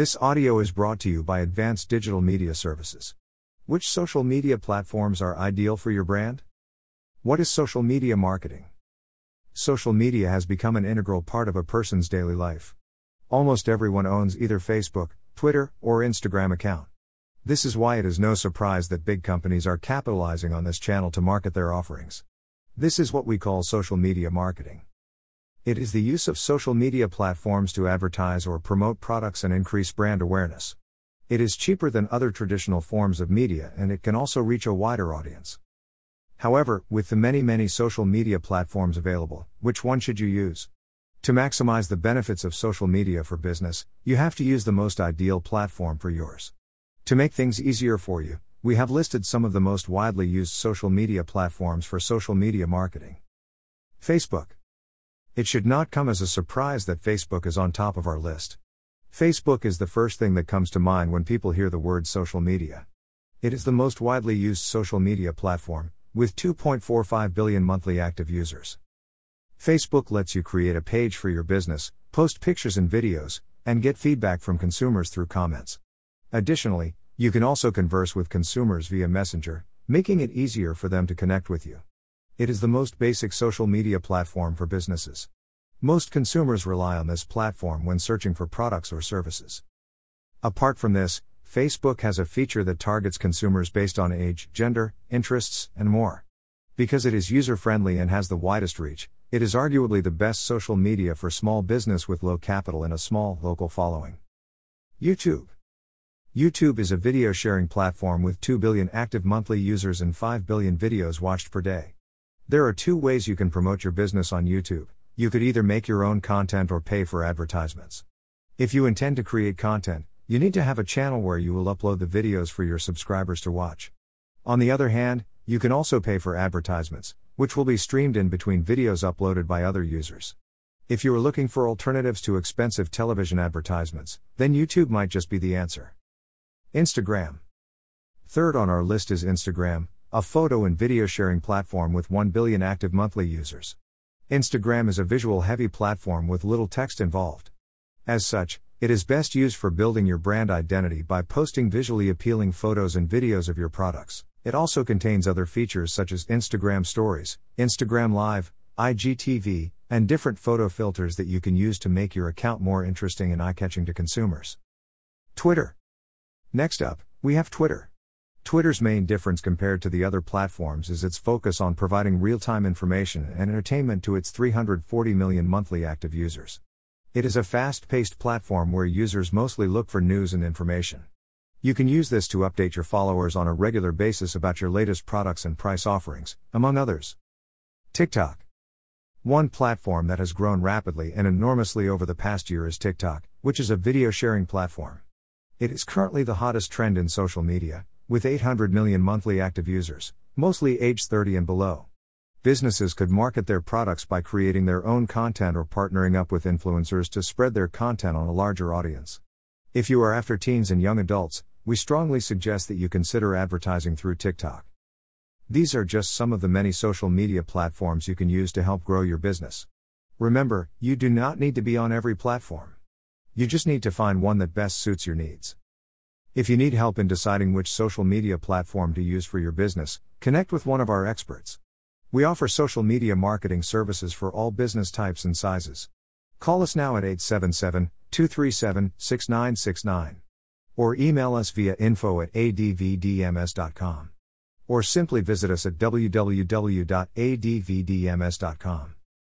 This audio is brought to you by Advanced Digital Media Services. Which social media platforms are ideal for your brand? What is social media marketing? Social media has become an integral part of a person's daily life. Almost everyone owns either Facebook, Twitter, or Instagram account. This is why it is no surprise that big companies are capitalizing on this channel to market their offerings. This is what we call social media marketing. It is the use of social media platforms to advertise or promote products and increase brand awareness. It is cheaper than other traditional forms of media and it can also reach a wider audience. However, with the many, many social media platforms available, which one should you use? To maximize the benefits of social media for business, you have to use the most ideal platform for yours. To make things easier for you, we have listed some of the most widely used social media platforms for social media marketing. Facebook. It should not come as a surprise that Facebook is on top of our list. Facebook is the first thing that comes to mind when people hear the word social media. It is the most widely used social media platform, with 2.45 billion monthly active users. Facebook lets you create a page for your business, post pictures and videos, and get feedback from consumers through comments. Additionally, you can also converse with consumers via Messenger, making it easier for them to connect with you. It is the most basic social media platform for businesses. Most consumers rely on this platform when searching for products or services. Apart from this, Facebook has a feature that targets consumers based on age, gender, interests, and more. Because it is user friendly and has the widest reach, it is arguably the best social media for small business with low capital and a small, local following. YouTube. YouTube is a video sharing platform with 2 billion active monthly users and 5 billion videos watched per day. There are two ways you can promote your business on YouTube. You could either make your own content or pay for advertisements. If you intend to create content, you need to have a channel where you will upload the videos for your subscribers to watch. On the other hand, you can also pay for advertisements, which will be streamed in between videos uploaded by other users. If you are looking for alternatives to expensive television advertisements, then YouTube might just be the answer. Instagram. Third on our list is Instagram, a photo and video sharing platform with 1 billion active monthly users. Instagram is a visual heavy platform with little text involved. As such, it is best used for building your brand identity by posting visually appealing photos and videos of your products. It also contains other features such as Instagram Stories, Instagram Live, IGTV, and different photo filters that you can use to make your account more interesting and eye catching to consumers. Twitter. Next up, we have Twitter. Twitter's main difference compared to the other platforms is its focus on providing real time information and entertainment to its 340 million monthly active users. It is a fast paced platform where users mostly look for news and information. You can use this to update your followers on a regular basis about your latest products and price offerings, among others. TikTok. One platform that has grown rapidly and enormously over the past year is TikTok, which is a video sharing platform. It is currently the hottest trend in social media, with 800 million monthly active users, mostly age 30 and below. Businesses could market their products by creating their own content or partnering up with influencers to spread their content on a larger audience. If you are after teens and young adults, we strongly suggest that you consider advertising through TikTok. These are just some of the many social media platforms you can use to help grow your business. Remember, you do not need to be on every platform. You just need to find one that best suits your needs. If you need help in deciding which social media platform to use for your business, connect with one of our experts. We offer social media marketing services for all business types and sizes. Call us now at 877 237 6969. Or email us via info at advdms.com. Or simply visit us at www.advdms.com.